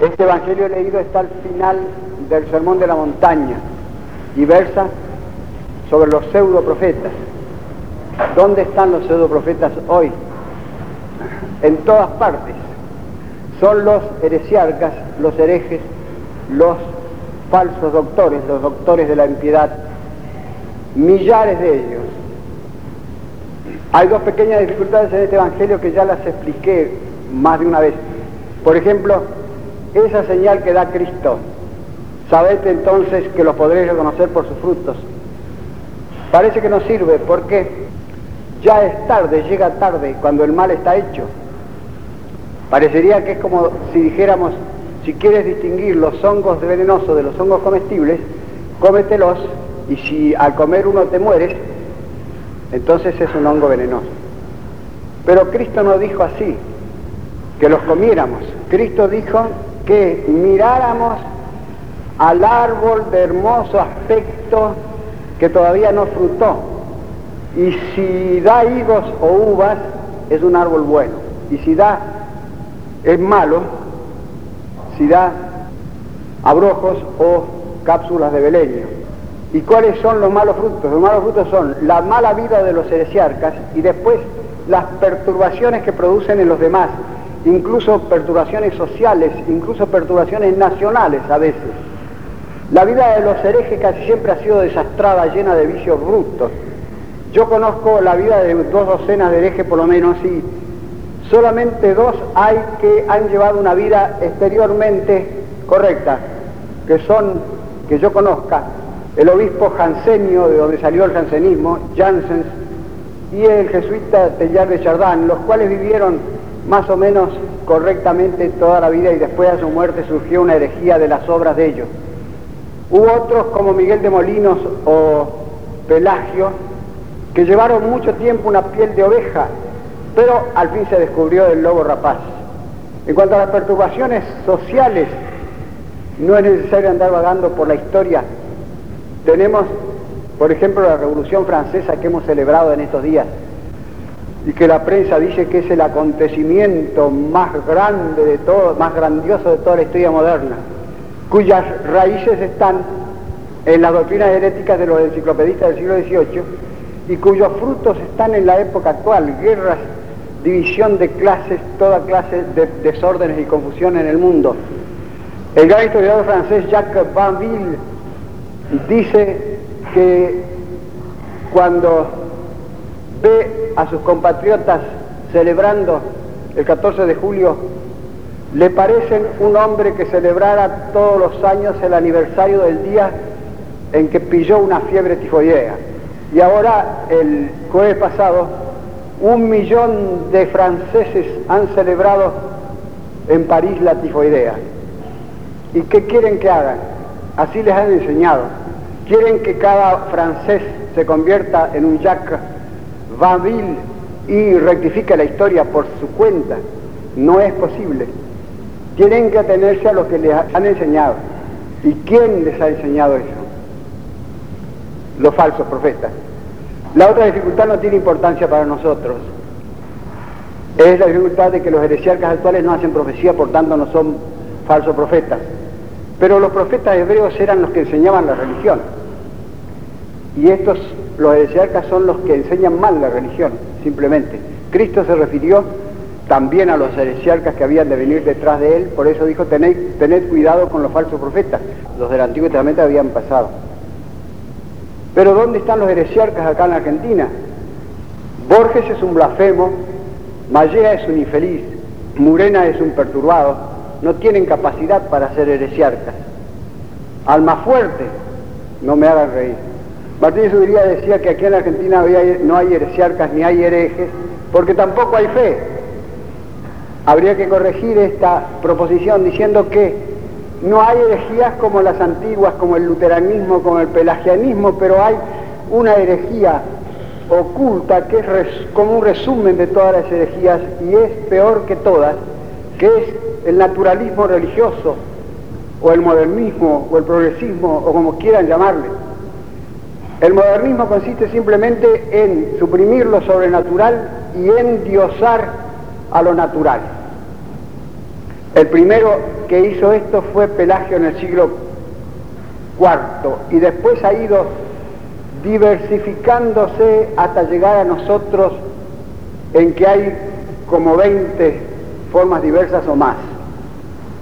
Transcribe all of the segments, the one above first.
Este Evangelio leído está al final del Sermón de la Montaña y versa sobre los pseudo profetas. ¿Dónde están los pseudo profetas hoy? En todas partes. Son los heresiarcas, los herejes, los falsos doctores, los doctores de la impiedad. Millares de ellos. Hay dos pequeñas dificultades en este Evangelio que ya las expliqué más de una vez. Por ejemplo, esa señal que da Cristo. Sabed entonces que los podréis reconocer por sus frutos. Parece que no sirve porque ya es tarde, llega tarde, cuando el mal está hecho. Parecería que es como si dijéramos, si quieres distinguir los hongos venenosos de los hongos comestibles, cómetelos y si al comer uno te mueres, entonces es un hongo venenoso. Pero Cristo no dijo así, que los comiéramos. Cristo dijo que miráramos al árbol de hermoso aspecto que todavía no frutó. Y si da higos o uvas, es un árbol bueno. Y si da, es malo, si da abrojos o cápsulas de beleño. ¿Y cuáles son los malos frutos? Los malos frutos son la mala vida de los heresiarcas y después las perturbaciones que producen en los demás, incluso perturbaciones sociales, incluso perturbaciones nacionales a veces. La vida de los herejes casi siempre ha sido desastrada, llena de vicios brutos. Yo conozco la vida de dos docenas de herejes por lo menos y solamente dos hay que han llevado una vida exteriormente correcta, que son, que yo conozca, el obispo jansenio, de donde salió el jansenismo, Janssens, y el jesuita Tellar de Chardin, los cuales vivieron más o menos correctamente toda la vida y después de su muerte surgió una herejía de las obras de ellos. Hubo otros como Miguel de Molinos o Pelagio, que llevaron mucho tiempo una piel de oveja, pero al fin se descubrió el lobo rapaz. En cuanto a las perturbaciones sociales, no es necesario andar vagando por la historia. Tenemos, por ejemplo, la Revolución Francesa que hemos celebrado en estos días y que la prensa dice que es el acontecimiento más grande de todo, más grandioso de toda la historia moderna cuyas raíces están en las doctrinas heréticas de los enciclopedistas del siglo XVIII y cuyos frutos están en la época actual, guerras, división de clases, toda clase de desórdenes y confusión en el mundo. El gran historiador francés Jacques Banville dice que cuando ve a sus compatriotas celebrando el 14 de julio le parecen un hombre que celebrara todos los años el aniversario del día en que pilló una fiebre tifoidea. Y ahora, el jueves pasado, un millón de franceses han celebrado en París la tifoidea. ¿Y qué quieren que hagan? Así les han enseñado. Quieren que cada francés se convierta en un Jacques Vanville y rectifique la historia por su cuenta. No es posible. Tienen que atenerse a lo que les han enseñado. ¿Y quién les ha enseñado eso? Los falsos profetas. La otra dificultad no tiene importancia para nosotros. Es la dificultad de que los heresiarcas actuales no hacen profecía, por tanto no son falsos profetas. Pero los profetas hebreos eran los que enseñaban la religión. Y estos, los heresiarcas, son los que enseñan mal la religión, simplemente. Cristo se refirió también a los heresiarcas que habían de venir detrás de él, por eso dijo, tened, cuidado con los falsos profetas. Los del Antiguo Testamento habían pasado. Pero ¿dónde están los heresiarcas acá en Argentina? Borges es un blasfemo, Mallea es un infeliz, Murena es un perturbado, no tienen capacidad para ser heresiarcas. Alma fuerte, no me hagan reír. Martínez Ubiría decía que aquí en Argentina no hay heresiarcas ni hay herejes, porque tampoco hay fe habría que corregir esta proposición diciendo que no hay herejías como las antiguas, como el luteranismo, como el pelagianismo, pero hay una herejía oculta que es como un resumen de todas las herejías y es peor que todas, que es el naturalismo religioso o el modernismo o el progresismo o como quieran llamarle. El modernismo consiste simplemente en suprimir lo sobrenatural y en diosar a lo natural. El primero que hizo esto fue Pelagio en el siglo IV y después ha ido diversificándose hasta llegar a nosotros en que hay como 20 formas diversas o más.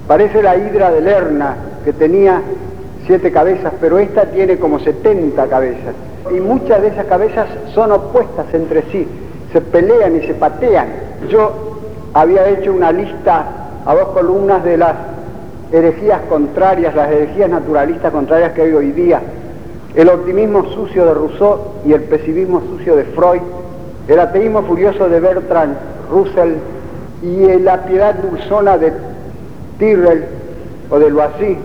Parece la hidra de Lerna que tenía siete cabezas, pero esta tiene como 70 cabezas. Y muchas de esas cabezas son opuestas entre sí, se pelean y se patean. Yo había hecho una lista a dos columnas de las herejías contrarias, las herejías naturalistas contrarias que hay hoy día, el optimismo sucio de Rousseau y el pesimismo sucio de Freud, el ateísmo furioso de Bertrand Russell y la piedad dulzona de Tyrrell o de Loisy,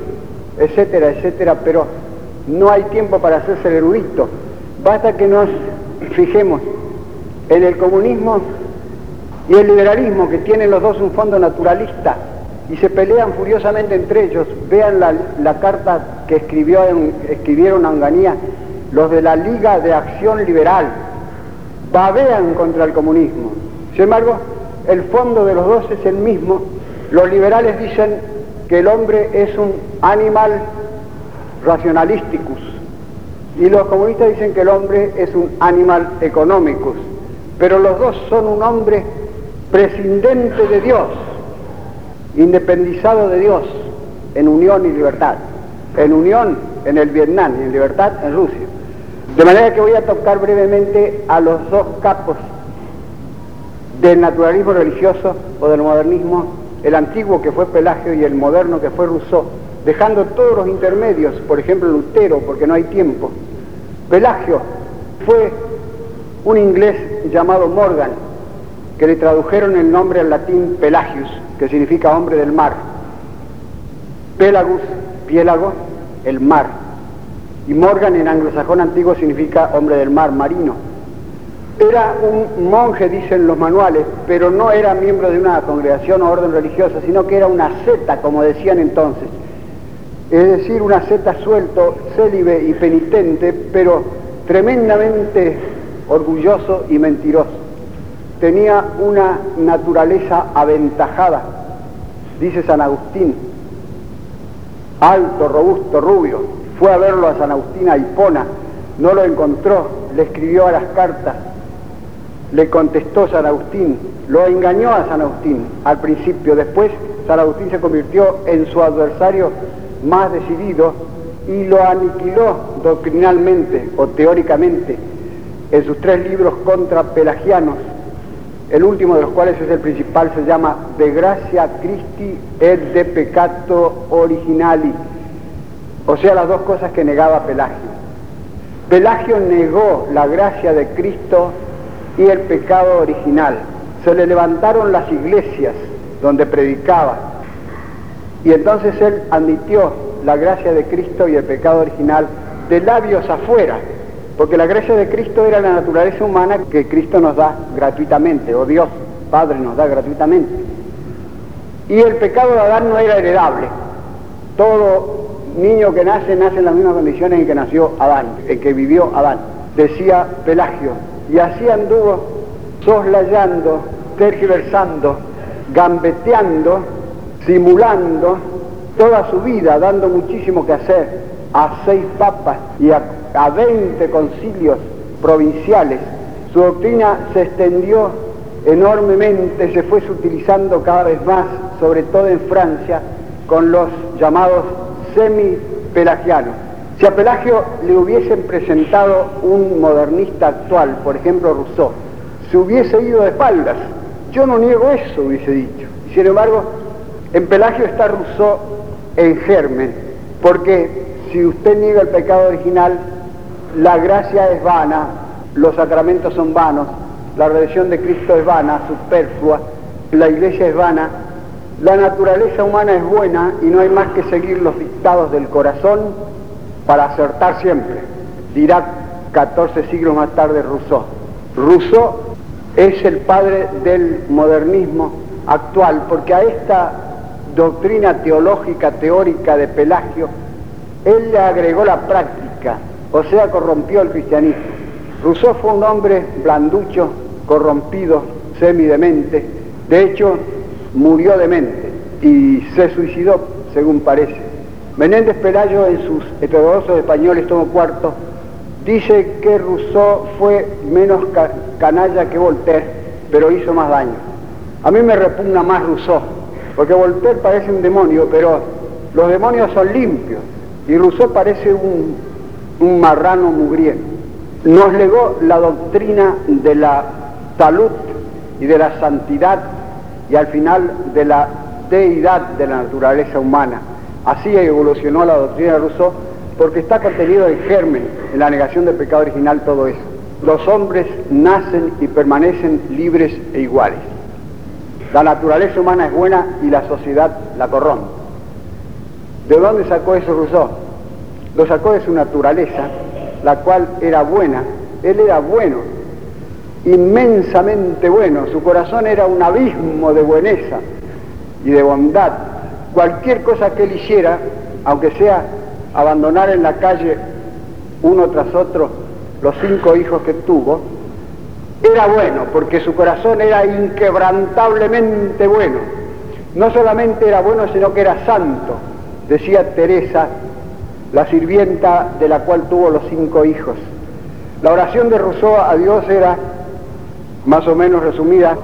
etcétera, etcétera, pero no hay tiempo para hacerse el erudito. Basta que nos fijemos en el comunismo y el liberalismo, que tienen los dos un fondo naturalista y se pelean furiosamente entre ellos. Vean la, carta que escribió escribieron a los de la Liga de Acción Liberal. Babean contra el comunismo. Sin embargo, el fondo de los dos es el mismo. Los liberales dicen que el hombre es un animal racionalisticus, y los comunistas dicen que el hombre es un animal económico, pero los dos son un hombre prescindente de Dios, independizado de Dios, en unión y libertad, en unión en el Vietnam y en libertad en Rusia. De manera que voy a tocar brevemente a los dos capos del naturalismo religioso o del modernismo, el antiguo que fue Pelagio y el moderno que fue Rousseau, dejando todos los intermedios, por ejemplo Lutero, porque no hay tiempo. Pelagio fue un inglés llamado Morgan, que le tradujeron el nombre al latín Pelagius, que significa hombre del mar. Pelagus, piélago, el mar. Y Morgan en anglosajón antiguo significa hombre del mar, marino. Era un monje, dicen los manuales, pero no era miembro de una congregación o orden religiosa, sino que era una seta, como decían entonces es decir, una seta suelto, célibe y penitente, pero tremendamente orgulloso y mentiroso. Tenía una naturaleza aventajada, dice San Agustín, alto, robusto, rubio. Fue a verlo a San Agustín a Hipona, no lo encontró, le escribió a las cartas, le contestó San Agustín, lo engañó a San Agustín. Al principio, después San Agustín se convirtió en su adversario más decidido y lo aniquiló doctrinalmente o teóricamente en sus tres libros contra pelagianos, el último de los cuales es el principal, se llama De gracia Christi et de peccato originali, o sea, las dos cosas que negaba Pelagio. Pelagio negó la gracia de Cristo y el pecado original. Se le levantaron las iglesias donde predicaba, y entonces él admitió la gracia de Cristo y el pecado original de labios afuera, porque la gracia de Cristo era la naturaleza humana que Cristo nos da gratuitamente, o Dios Padre nos da gratuitamente. Y el pecado de Adán no era heredable. Todo niño que nace nace en las mismas condiciones en que nació Adán, en que vivió Adán, decía Pelagio. Y así anduvo soslayando, tergiversando, gambeteando simulando toda su vida, dando muchísimo que hacer a seis papas y a, veinte concilios provinciales. Su doctrina se extendió enormemente, se fue utilizando cada vez más, sobre todo en Francia, con los llamados semi-pelagianos. Si a Pelagio le hubiesen presentado un modernista actual, por ejemplo Rousseau, se hubiese ido de espaldas. Yo no niego eso, hubiese dicho. Sin embargo, en Pelagio está Rousseau en germen, porque si usted niega el pecado original, la gracia es vana, los sacramentos son vanos, la redención de Cristo es vana, superflua, la iglesia es vana, la naturaleza humana es buena y no hay más que seguir los dictados del corazón para acertar siempre, dirá 14 siglos más tarde Rousseau. Rousseau es el padre del modernismo actual, porque a esta doctrina teológica teórica de Pelagio, él le agregó la práctica, o sea, corrompió el cristianismo. Rousseau fue un hombre blanducho, corrompido, semidemente, de hecho, murió demente. y se suicidó, según parece. Menéndez Pelayo en sus heterodoxos españoles, tomo cuarto, dice que Rousseau fue menos canalla que Voltaire, pero hizo más daño. A mí me repugna más Rousseau, porque Voltaire parece un demonio, pero los demonios son limpios, y Rousseau parece un, un marrano mugriento. Nos legó la doctrina de la salud y de la santidad y al final de la deidad de la naturaleza humana. Así evolucionó la doctrina de Rousseau porque está contenido en germen, en la negación del pecado original, todo eso. Los hombres nacen y permanecen libres e iguales. La naturaleza humana es buena y la sociedad la corrompe. ¿De dónde sacó eso Rousseau? Lo sacó de su naturaleza, la cual era buena. Él era bueno, inmensamente bueno. Su corazón era un abismo de bueneza y de bondad. Cualquier cosa que él hiciera, aunque sea abandonar en la calle uno tras otro los cinco hijos que tuvo, era bueno, porque su corazón era inquebrantablemente bueno. No solamente era bueno, sino que era santo, decía Teresa, la sirvienta de la cual tuvo los cinco hijos. La oración de Rousseau a Dios era, más o menos resumida,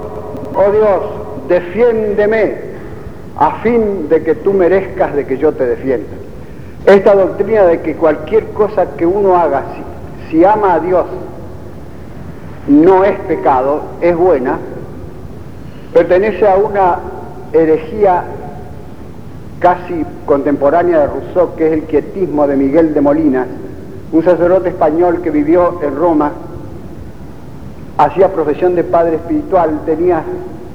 oh Dios, defiéndeme a fin de que tú merezcas de que yo te defienda. Esta doctrina de que cualquier cosa que uno haga, si, si ama a Dios, no es pecado, es buena, pertenece a una herejía casi contemporánea de Rousseau, que es el quietismo de Miguel de Molinas, un sacerdote español que vivió en Roma, hacía profesión de padre espiritual, tenía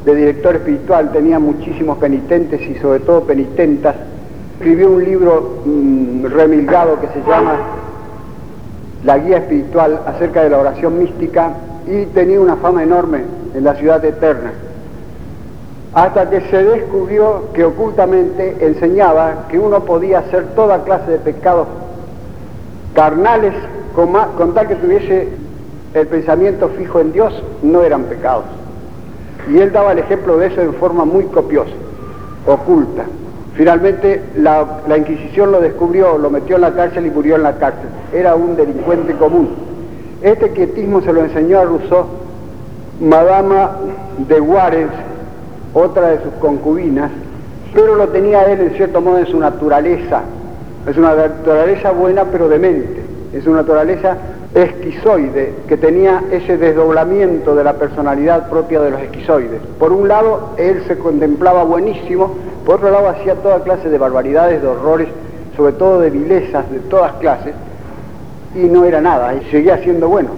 de director espiritual, tenía muchísimos penitentes y sobre todo penitentas, escribió un libro mm, remilgado que se llama La Guía Espiritual acerca de la oración mística y tenía una fama enorme en la ciudad eterna. Hasta que se descubrió que ocultamente enseñaba que uno podía hacer toda clase de pecados carnales con, con tal que tuviese el pensamiento fijo en Dios, no eran pecados. Y él daba el ejemplo de eso en forma muy copiosa, oculta. Finalmente la, Inquisición lo descubrió, lo metió en la cárcel y murió en la cárcel. Era un delincuente común. Este quietismo se lo enseñó a Rousseau Madama de Warens, otra de sus concubinas, pero lo tenía él en cierto modo en su naturaleza. Es una naturaleza buena pero demente. Es una naturaleza esquizoide, que tenía ese desdoblamiento de la personalidad propia de los esquizoides. Por un lado, él se contemplaba buenísimo, por otro lado, hacía toda clase de barbaridades, de horrores, sobre todo de vilezas de todas clases, y no era nada, y seguía siendo bueno,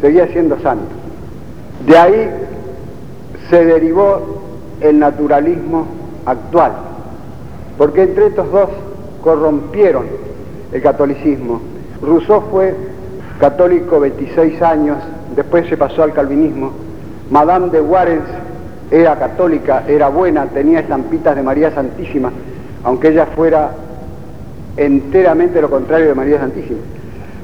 seguía siendo santo. De ahí se derivó el naturalismo actual, porque entre estos dos corrompieron el catolicismo. Rousseau fue católico 26 años, después se pasó al calvinismo. Madame de Warens era católica, era buena, tenía estampitas de María Santísima, aunque ella fuera enteramente lo contrario de María Santísima.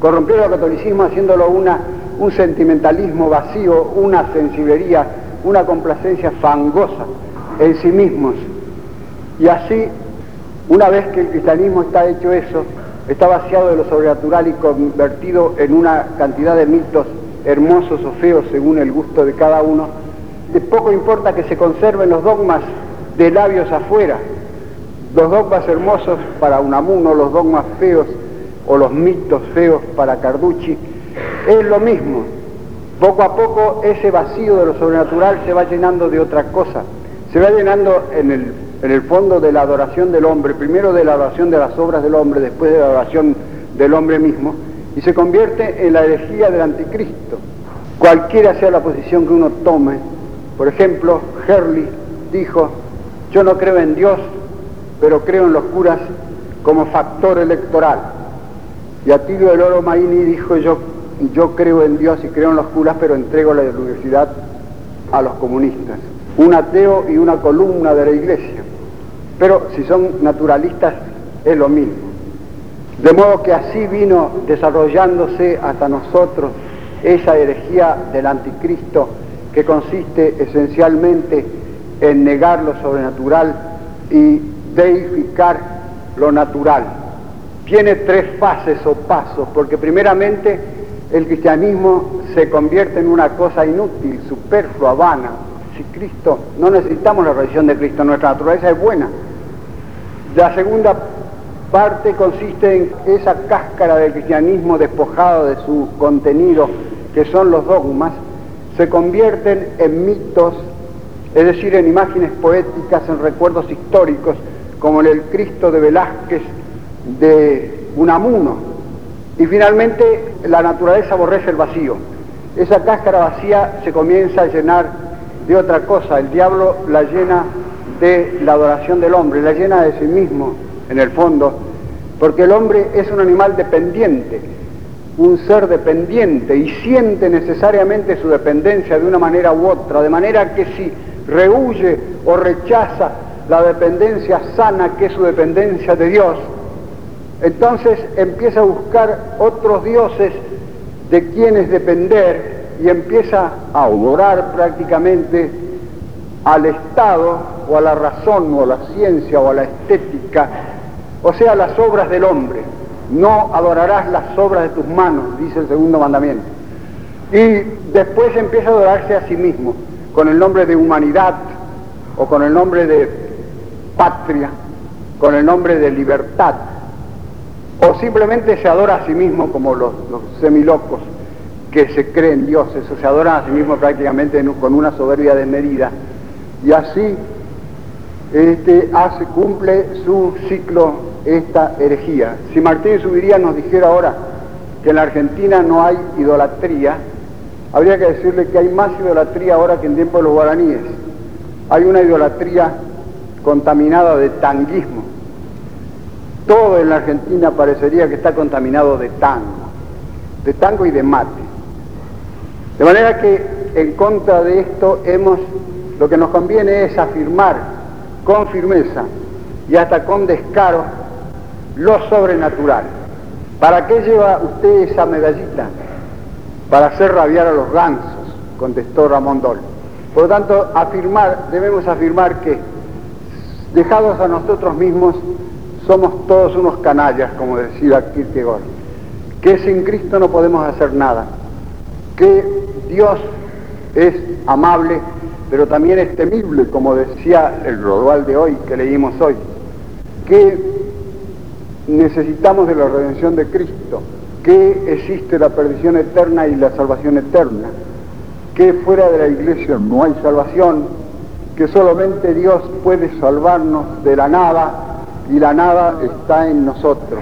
Corrompió el catolicismo haciéndolo una, un sentimentalismo vacío, una sensiblería, una complacencia fangosa en sí mismos. Y así, una vez que el cristianismo está hecho eso, está vaciado de lo sobrenatural y convertido en una cantidad de mitos hermosos o feos según el gusto de cada uno, de poco importa que se conserven los dogmas de labios afuera, los dogmas hermosos para Unamuno, los dogmas feos o los mitos feos para Carducci, es lo mismo. Poco a poco ese vacío de lo sobrenatural se va llenando de otra cosa, se va llenando en el en el fondo de la adoración del hombre, primero de la adoración de las obras del hombre, después de la adoración del hombre mismo, y se convierte en la herejía del anticristo. Cualquiera sea la posición que uno tome, por ejemplo, Herley dijo, yo no creo en Dios, pero creo en los curas como factor electoral. Y Atilio del Oro Maini dijo, yo, yo creo en Dios y creo en los curas, pero entrego la universidad a los comunistas. Un ateo y una columna de la iglesia. Pero si son naturalistas es lo mismo. De modo que así vino desarrollándose hasta nosotros esa herejía del anticristo que consiste esencialmente en negar lo sobrenatural y deificar lo natural. Tiene tres fases o pasos, porque primeramente el cristianismo se convierte en una cosa inútil, superflua, vana. Si Cristo, no necesitamos la religión de Cristo, nuestra naturaleza es buena. La segunda parte consiste en esa cáscara del cristianismo despojado de su contenido, que son los dogmas, se convierten en mitos, es decir, en imágenes poéticas, en recuerdos históricos, como en el Cristo de Velázquez de Unamuno. Y finalmente la naturaleza aborrece el vacío. Esa cáscara vacía se comienza a llenar de otra cosa. El diablo la llena de la adoración del hombre, la llena de sí mismo, en el fondo, porque el hombre es un animal dependiente, un ser dependiente y siente necesariamente su dependencia de una manera u otra, de manera que si rehuye o rechaza la dependencia sana que es su dependencia de Dios, entonces empieza a buscar otros dioses de quienes depender y empieza a adorar prácticamente al Estado o a la razón o a la ciencia o a la estética, o sea, las obras del hombre. No adorarás las obras de tus manos, dice el segundo mandamiento. Y después empieza a adorarse a sí mismo, con el nombre de humanidad o con el nombre de patria, con el nombre de libertad, o simplemente se adora a sí mismo como los, semilocos que se creen dioses, o se adoran a sí mismo prácticamente con una soberbia desmedida, y así este, hace, cumple su ciclo esta herejía. Si Martín Subiría nos dijera ahora que en la Argentina no hay idolatría, habría que decirle que hay más idolatría ahora que en tiempo de los guaraníes. Hay una idolatría contaminada de tanguismo. Todo en la Argentina parecería que está contaminado de tango, de tango y de mate. De manera que en contra de esto hemos, lo que nos conviene es afirmar con firmeza y hasta con descaro lo sobrenatural. ¿Para qué lleva usted esa medallita? Para hacer rabiar a los gansos, contestó Ramón Dol. Por lo tanto, afirmar, debemos afirmar que, dejados a nosotros mismos, somos todos unos canallas, como decía Kierkegaard, que sin Cristo no podemos hacer nada, que Dios es amable, pero también es temible, como decía el Rodual de hoy, que leímos hoy, que necesitamos de la redención de Cristo, que existe la perdición eterna y la salvación eterna, que fuera de la iglesia no hay salvación, que solamente Dios puede salvarnos de la nada y la nada está en nosotros.